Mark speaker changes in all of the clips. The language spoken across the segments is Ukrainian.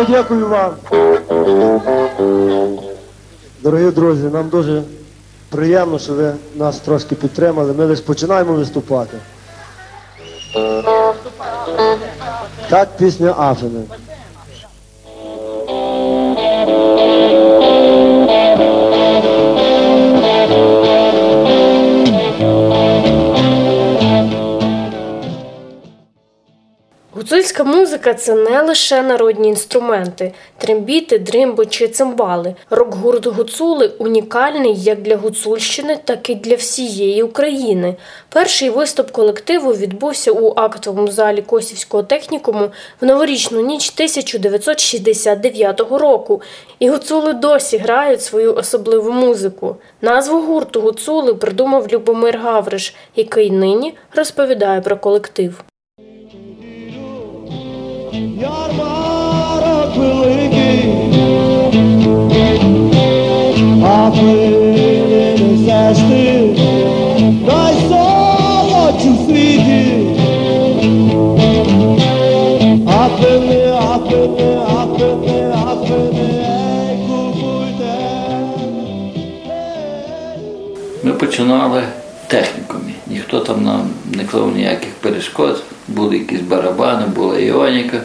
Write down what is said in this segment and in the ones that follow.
Speaker 1: Файно дякую вам. Дорогі друзі, нам дуже приємно, що ви нас трошки підтримали. Ми лише починаємо виступати. Так, пісня Афини.
Speaker 2: Гуцульська музика це не лише народні інструменти, трембіти, дримби чи цимбали. Рок-гурт гуцули унікальний як для Гуцульщини, так і для всієї України. Перший виступ колективу відбувся у актовому залі Косівського технікуму в новорічну ніч 1969 року. І гуцули досі грають свою особливу музику. Назву гурту гуцули придумав Любомир Гавриш, який нині розповідає про колектив.
Speaker 1: Ярмарок великий, Афини несеш ти, найсолодші в світі. Афини, Афини, Афини, Афини, ей, купуйте.
Speaker 3: Ми починали технікумі. Ніхто там нам не клав ніяких перешкод. Були якісь барабани, була іоніка.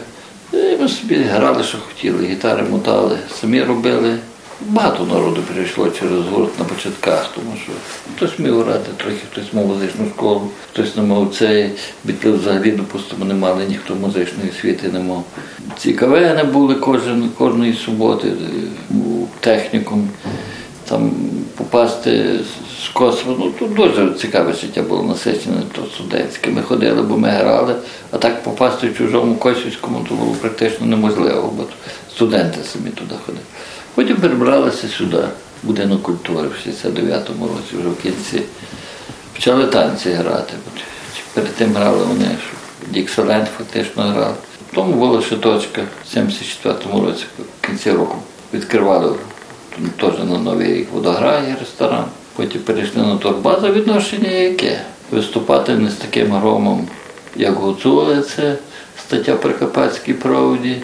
Speaker 3: І ми собі грали, що хотіли. Гітари мотали, самі робили. Багато народу прийшло через гурт на початках, тому що хтось міг грати, трохи хтось мав музичну школу, хтось не мав цей, біти взагалі, допустимо, не мали ніхто музичної освіти не мав. Ці КВН були кожен, кожної суботи е, у технікум там попасти з космосу, ну тут дуже цікаве життя було насичене, то студентське. Ми ходили, бо ми грали, а так попасти в чужому косівському то було практично неможливо, бо студенти самі туди ходили. Потім перебралися сюди, в будинок культури в 69-му році, вже в кінці. Почали танці грати. Перед тим грали вони, що Діксоленд фактично грали. Тому була ще точка в 74-му році, в кінці року відкривали теж на Новий рік водограє ресторан. Потім перейшли на турбазу відношення яке? Виступати не з таким громом, як Гуцули, це стаття при Карпатській правді.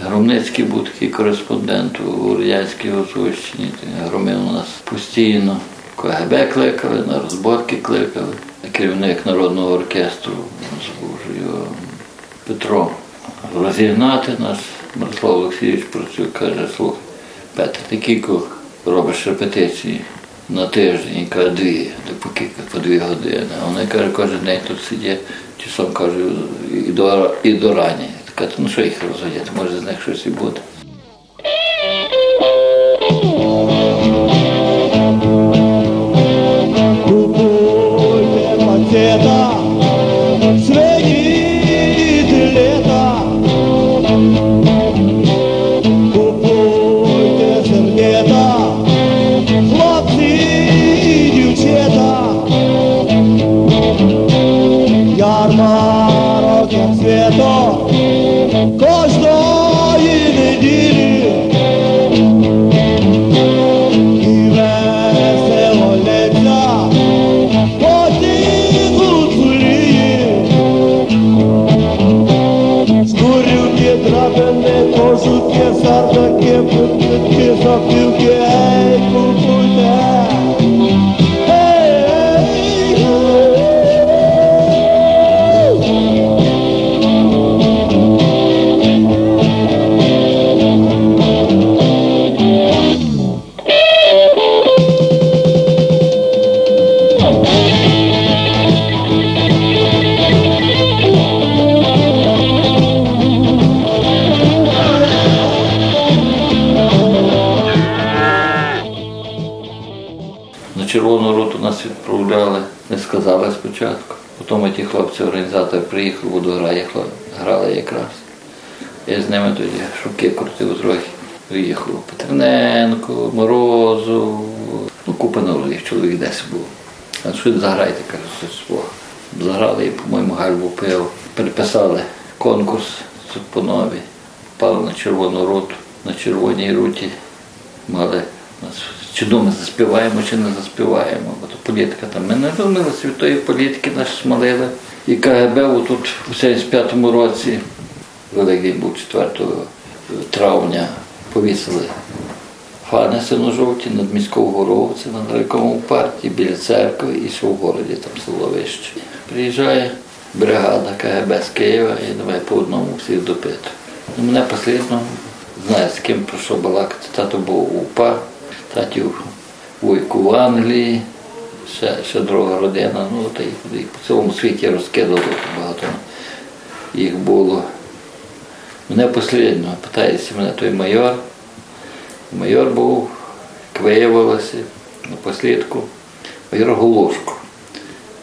Speaker 3: Громницький був такий кореспондент у радянській Гуцульщині. Громив у нас постійно. КГБ кликали, на розборки кликали. Керівник народного оркестру його Петро розігнати нас. Мирослав Олексійович працює, каже, слухай, Петр, ти кілька робиш репетиції на тиждень, каже, дві, допоки по дві години. Вони каже, кожен день тут сидять, часом кажу, і до, і до рані. Така, ну що їх розганяти, може з них щось і буде. Показали спочатку. Потім ті хлопці-організатори приїхали, буду грає, грали якраз. Я з ними тоді шуки крутив трохи. Виїхав Петерненко, Морозу, ну купа народів, чоловік десь був. А що заграйте, каже, щось. Заграли, по-моєму, гальбу пив. Переписали конкурс по нові. Пали на червону руту. На червоній руті мали нас, чи думали, заспіваємо, чи не заспіваємо. Бо то політика там. Ми не втомилися від тої політики, нас смалили. І КГБ тут у 75-му році, великий був 4 травня, повісили фани сино-жовті над міською горою, це на райковому парті, біля церкви і ще в городі, там село вище. Приїжджає бригада КГБ з Києва і давай по одному всіх допиту. Ну, мене послідно знає, з ким про що балакати. Тато був у УПА, татів вуйку в Англії, ще, ще друга родина. Ну, та їх по цілому світі розкидало багато. Їх було. Мене послідно питається мене той майор. Майор був, виявилося, напослідку, майор Голошко,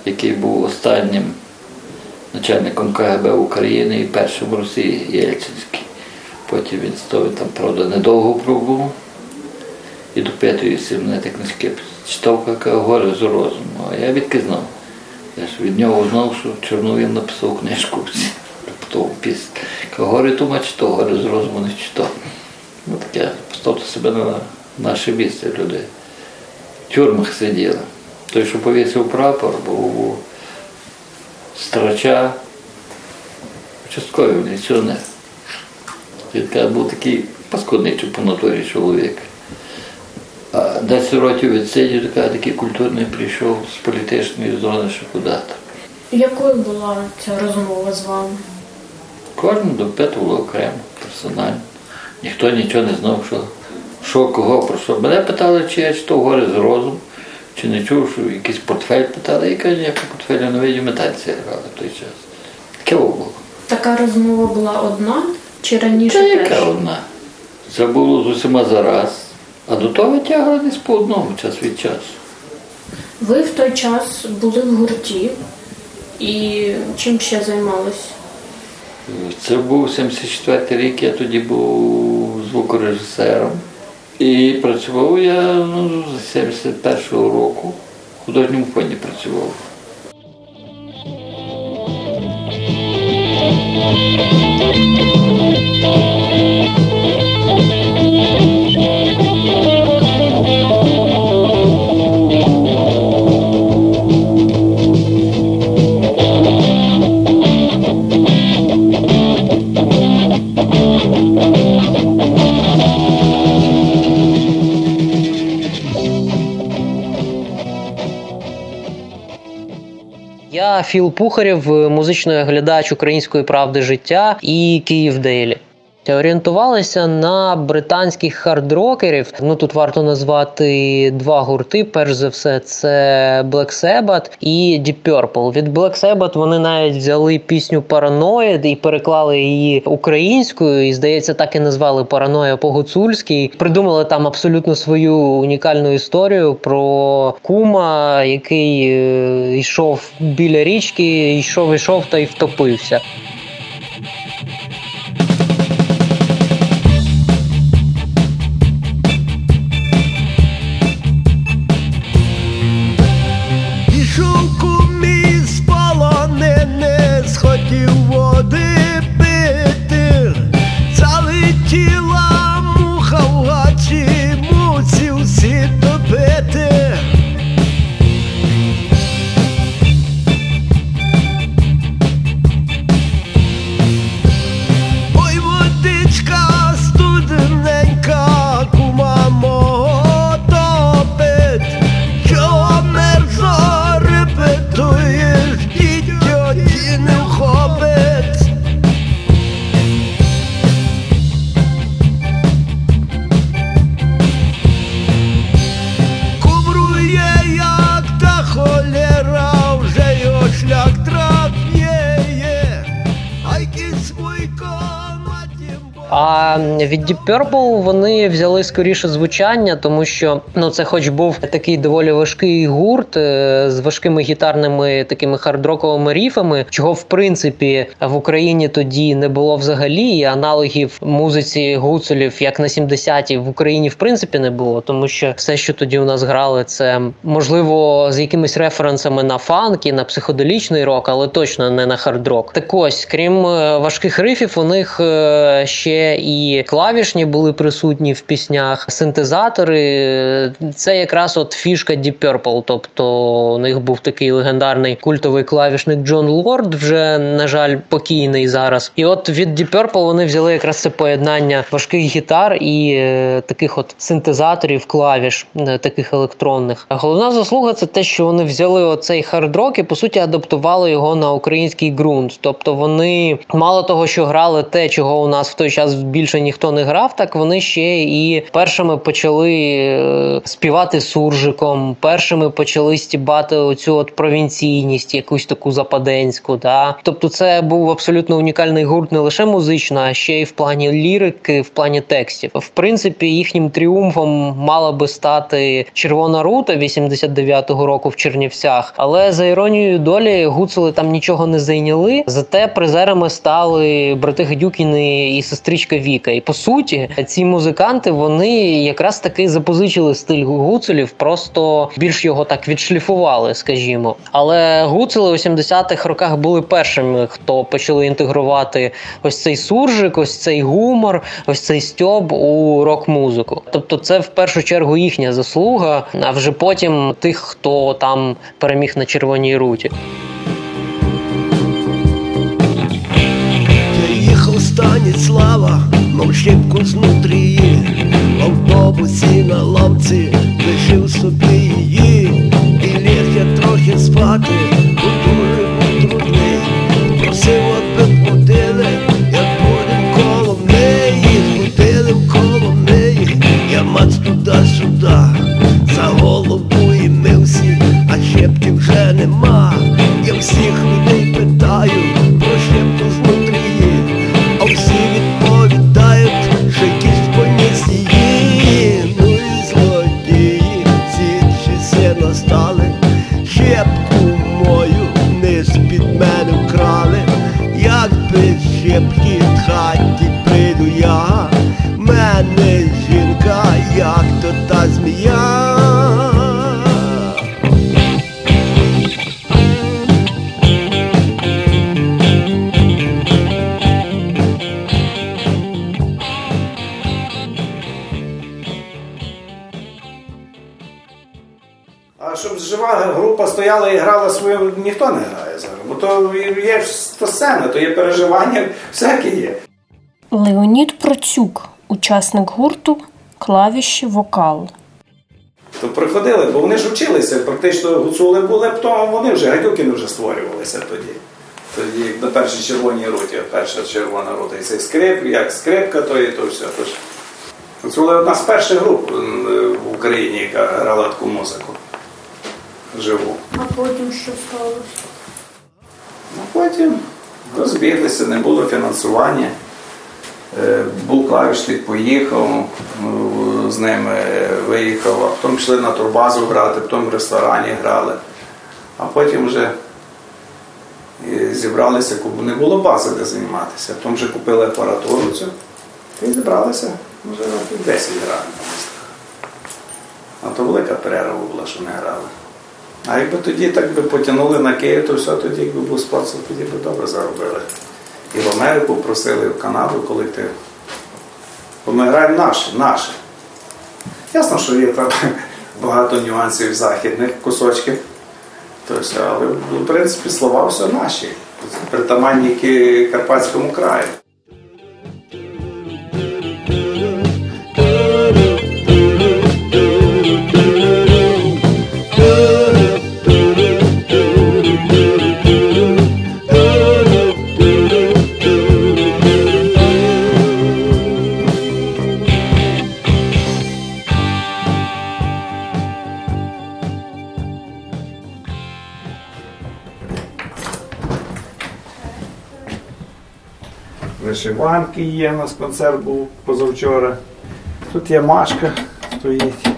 Speaker 3: який був останнім начальником КГБ України і першим в Росії Єльцинський. Потім він став там, правда, недовго пробув і допитується мене ті книжки. Читав як горе з розуму. А я відки. Я ж від нього знав, що Чорновіл написав книжку потім після. Горе то читав, горе з розуму не читав. Ну, таке, поставте себе на наше місце люди. В тюрмах сиділи. Той, що повісив прапор, був страча, участковий міліціонер. Він був такий паскудний по натурі чоловік. А 10 років відсидів, така, такий культурний прийшов з політичної зони, що куди-то.
Speaker 2: Якою була ця розмова з вами?
Speaker 3: Кожен допитував окремо, персонально. Ніхто нічого не знав, що, що кого, про що. Мене питали, чи я читав гори з розум, чи не чув, що якийсь портфель питали. Я кажу, ніякого портфеля не видів, ми танці грали в той час. Таке було.
Speaker 2: Така розмова була одна чи раніше
Speaker 3: Та
Speaker 2: теж?
Speaker 3: одна. Це було з усіма зараз. А до того тягли десь по одному час від часу.
Speaker 2: Ви в той час були в гурті і чим ще займались?
Speaker 3: Це був 74 рік, я тоді був звукорежисером. І працював я ну, з 71-го року. В художньому фонді працював.
Speaker 4: Філ Пухарєв, музичний оглядач української правди життя і Київдейлі. Орієнтувалися на британських хардрокерів. Ну тут варто назвати два гурти. Перш за все, це Black Sabbath і Deep Purple. Від Black Sabbath вони навіть взяли пісню Paranoid і переклали її українською. І здається, так і назвали Параноя по-гуцульськи. Придумали там абсолютно свою унікальну історію про кума, який е, йшов біля річки, йшов, йшов та й втопився. А від Deep Purple вони взяли скоріше звучання, тому що ну це, хоч був такий доволі важкий гурт е, з важкими гітарними такими хардроковими ріфами, чого в принципі в Україні тоді не було взагалі. І аналогів музиці гуцулів, як на 70-ті, в Україні в принципі не було, тому що все, що тоді у нас грали, це можливо з якимись референсами на фанк і на психоделічний рок, але точно не на хард-рок. Так ось, крім е, важких рифів, у них е, і клавішні були присутні в піснях, синтезатори. Це якраз от фішка Deep Purple, тобто у них був такий легендарний культовий клавішник Джон Лорд, вже на жаль, покійний зараз. І от від Deep Purple вони взяли якраз це поєднання важких гітар і е, таких от синтезаторів, клавіш, е, таких електронних. Головна заслуга це те, що вони взяли оцей хард-рок і по суті адаптували його на український ґрунт. Тобто вони мало того, що грали те, чого у нас в той час більше ніхто не грав, так вони ще і першими почали е, співати суржиком, першими почали стібати оцю от провінційність, якусь таку западенську. Да? Тобто, це був абсолютно унікальний гурт не лише музично, а ще й в плані лірики, в плані текстів. В принципі, їхнім тріумфом мала би стати Червона рута 89-го року в Чернівцях, але за іронією долі гуцули там нічого не зайняли. Зате призерами стали брати Гедюкіни і сестричка Віка. І по суті, ці музиканти вони якраз таки запозичили стиль гуцулів, просто більш його так відшліфували, скажімо. Але гуцули у 70-х роках були першими, хто почали інтегрувати ось цей суржик, ось цей гумор, ось цей стьоб у рок-музику. Тобто, це в першу чергу їхня заслуга, а вже потім тих, хто там переміг на червоній руті.
Speaker 5: Їхав слава, мов щепку знутрії, в автобусі на лавці лишив собі її,
Speaker 6: група стояла і грала свою, ніхто не грає зараз. Бо то є ж то сцена, то є переживання, всяке є.
Speaker 2: Леонід Процюк, учасник гурту, клавіші, вокал.
Speaker 6: То приходили, бо вони ж вчилися, практично гуцули були, потім вони вже гадюкини вже створювалися тоді. Тоді на першій червоній роті, перша червона рота, і цей скрип, як скрипка, то і то все. Тож. Гуцули одна з перших груп в Україні, яка грала таку музику. Живу.
Speaker 2: А потім що сталося?
Speaker 6: А потім розбіглися, не було фінансування. Е, Був клавішник, поїхав, ну, з ними виїхав, а потім пішли на турбазу грати, потім в ресторані грали. А потім вже е, зібралися, бо не було бази, де займатися. Потім вже купили апаратуру цю і зібралися вже років 10 грали. А то велика перерва була, що не грали. А якби тоді так би потягнули на Київ, то все тоді, якби був спонсор, тоді би добре заробили. І в Америку просили, в Канаду колектив. Бо ми граємо наше, наше. Ясно, що є там багато нюансів західних кусочків. Тобто, але в принципі слова все наші, притаманні Карпатському краю. Вишиванки є, у нас концерт був позавчора. Тут є Машка стоїть.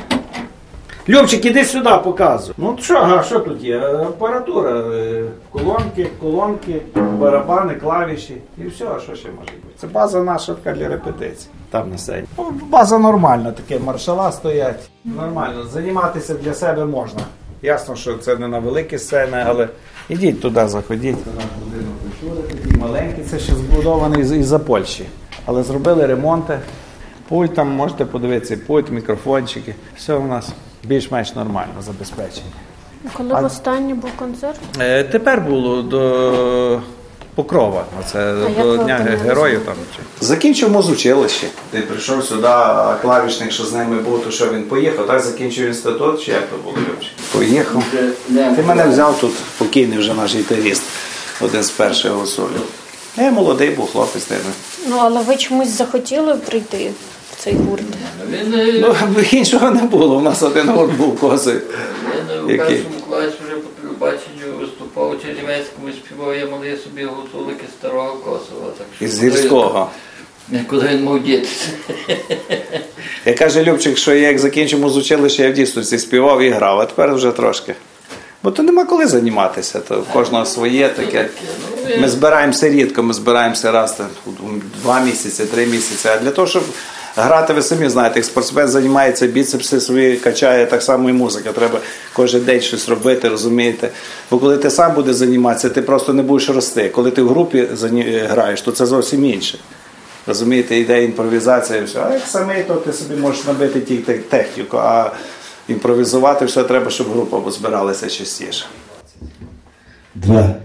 Speaker 6: Любчик, іди сюди, показуй. Ну що, а що тут є? Апаратура, е, колонки, колонки, барабани, клавіші і все, а що ще може бути? Це база наша така для репетицій. Там на сцені. Ну, база нормальна, таке маршала стоять. Нормально, займатися для себе можна. Ясно, що це не на великі сцени, але ідіть туди, заходіть. Це наш будинок культури, такий маленький, це ще збудований із- із-за Польщі. Але зробили ремонти. Пульт там можете подивитися, пульт, мікрофончики. Все у нас більш-менш нормально забезпечення.
Speaker 2: Коли
Speaker 6: А-
Speaker 2: останній був концерт?
Speaker 6: Е, тепер було до Покрова, оце
Speaker 2: як
Speaker 6: до Дня? Героїв. Там. Закінчив музучилище. Ти прийшов сюди, а клавішник, що з ними був, то що він поїхав, так закінчив інститут, чи як то було? Поїхав. Ти мене взяв тут, покійний вже наш гітаріст, один з перших гусолів. Я молодий був хлопець тебе.
Speaker 2: Ну, але ви чомусь захотіли прийти в цей гурт?
Speaker 6: Ну, іншого не було, у нас один гурт був кози.
Speaker 3: він у першому класі вже по телебаченню виступав у Чернівецькому співав я малий собі гуцулики старого Косова. Так що
Speaker 6: Із гірського.
Speaker 3: Куди він мав дітися?
Speaker 6: Я каже Любчик, що я як закінчив музучилище, я в дійсності співав і грав, а тепер вже трошки. Бо то нема коли займатися, то в кожного своє таке. Ми збираємося рідко, ми збираємося раз там, два місяці, три місяці. А для того, щоб грати, ви самі знаєте, як спортсмен займається, біцепси свої качає, так само і музика. Треба кожен день щось робити, розумієте. Бо коли ти сам будеш займатися, ти просто не будеш рости. Коли ти в групі граєш, то це зовсім інше. Розумієте, йде імпровізація і все. А як самий, то ти собі можеш набити тільки техніку, а імпровізувати все треба, щоб група збиралася частіше.
Speaker 5: Два.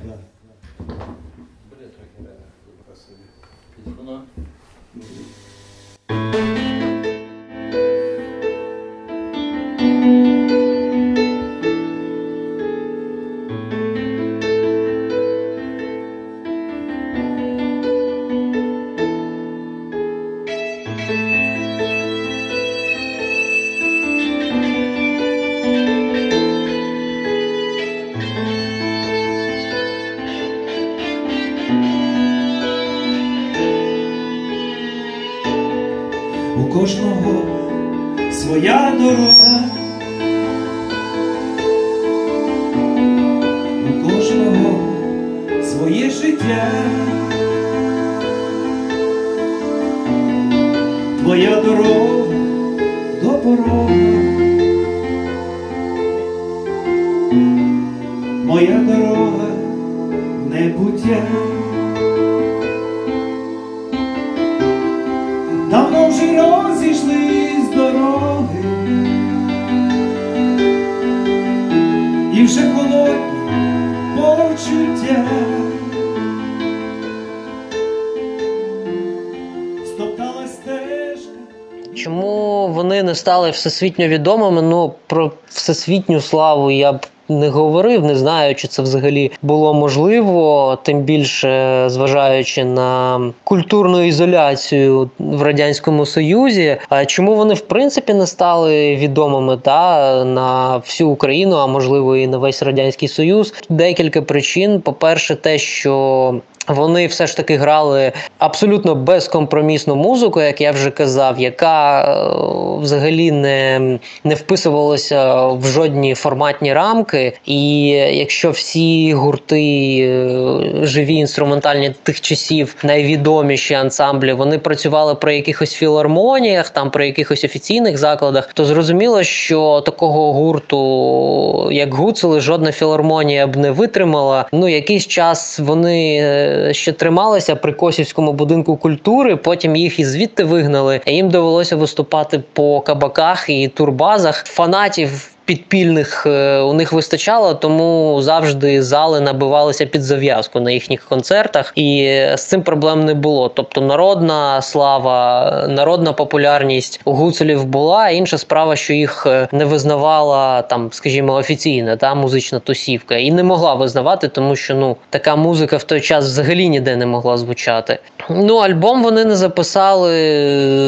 Speaker 4: Стали всесвітньо відомими? Ну про всесвітню славу я б не говорив, не знаю, чи це взагалі було можливо, тим більше зважаючи на культурну ізоляцію в радянському союзі. А чому вони в принципі не стали відомими та на всю Україну, а можливо і на весь радянський союз? Декілька причин. По-перше, те, що вони все ж таки грали абсолютно безкомпромісну музику, як я вже казав, яка е, взагалі не, не вписувалася в жодні форматні рамки. І якщо всі гурти е, живі інструментальні тих часів, найвідоміші ансамблі, вони працювали при якихось філармоніях, там при якихось офіційних закладах, то зрозуміло, що такого гурту, як гуцули, жодна філармонія б не витримала. Ну, якийсь час вони е, ще трималися при Косівському будинку культури, потім їх і звідти вигнали. Їм довелося виступати по кабаках і турбазах. Фанатів підпільних е, у них вистачало, тому завжди зали набивалися під зав'язку на їхніх концертах, і з цим проблем не було. Тобто народна слава, народна популярність у гуцулів була. Інша справа, що їх е, не визнавала там, скажімо, офіційна та музична тусівка, і не могла визнавати, тому що ну така музика в той час взагалі ніде не могла звучати. Ну, альбом вони не записали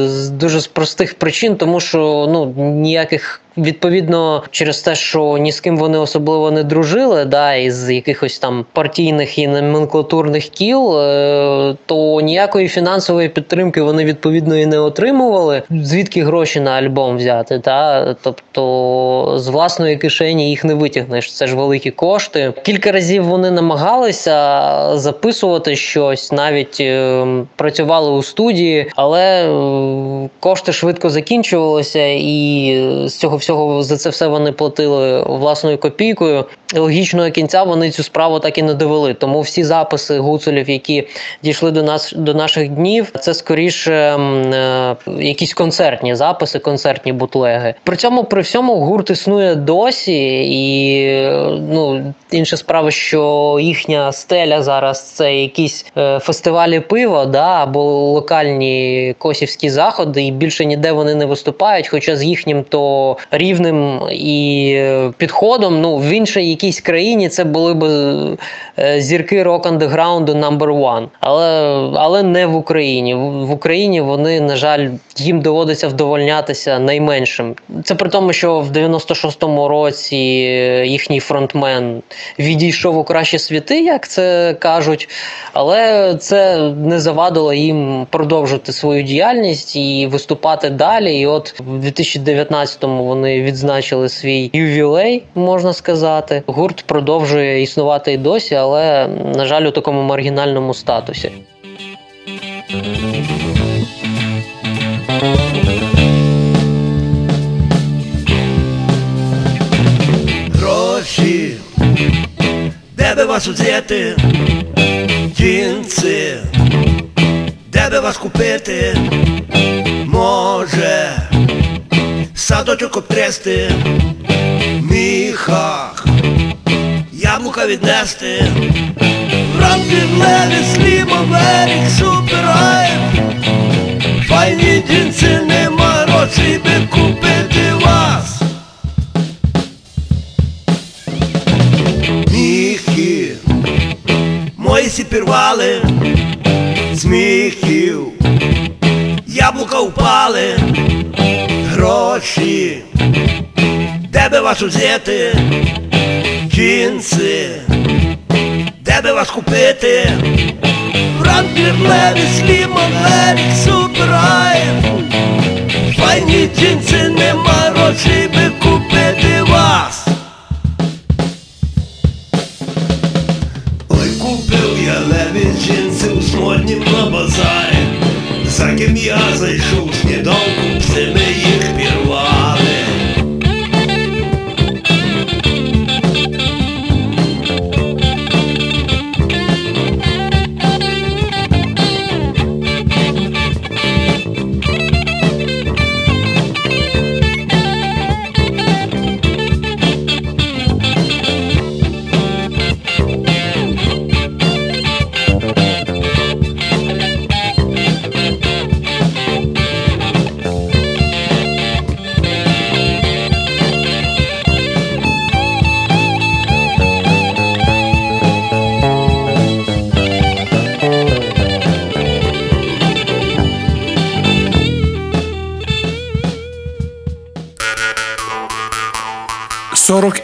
Speaker 4: з дуже з простих причин, тому що ну ніяких Відповідно, через те, що ні з ким вони особливо не дружили, да, із якихось там партійних і номенклатурних кіл, е, то ніякої фінансової підтримки вони відповідно і не отримували. Звідки гроші на альбом взяти? Та? Тобто з власної кишені їх не витягнеш. Це ж великі кошти. Кілька разів вони намагалися записувати щось, навіть е, працювали у студії, але е, кошти швидко закінчувалися, і з цього всього за це все вони платили власною копійкою. Логічного кінця вони цю справу так і не довели. Тому всі записи гуцулів, які дійшли до нас до наших днів, це скоріше е, якісь концертні записи, концертні бутлеги. При цьому при всьому гурт існує досі, і ну інша справа, що їхня стеля зараз це якісь е, фестивалі пива, да або локальні косівські заходи, і більше ніде вони не виступають. Хоча з їхнім то рівнем і підходом, ну в іншій якійсь країні це були б е, зірки рок андеграунду number one. Але, але не в Україні. В в Україні вони, на жаль, їм доводиться вдовольнятися найменшим. Це при тому, що в 96-му році їхній фронтмен відійшов у кращі світи, як це кажуть, але це не завадило їм продовжити свою діяльність і виступати далі. І от в 2019-му вони відзначили свій ювілей, можна сказати. Гурт продовжує існувати і досі, але на жаль, у такому маргінальному статусі.
Speaker 5: гроші, де би вас узяти, кінці, де би вас купити, може, садочок обтрясти, міхах, яблука віднести, ранки в леві, слімо, верік, суперайм, файні дінці, нема грошей би купити вас. Міхи. Мої сі пірвали, сміхів, яблука впали, гроші, де би вас кінці, де би вас купити, Франклі слімо, Ерік, суперайм, файні джинси, нема грошей би купити вас. Ой, купив я леві джинси у смольнім на базарі. За ким я зайшов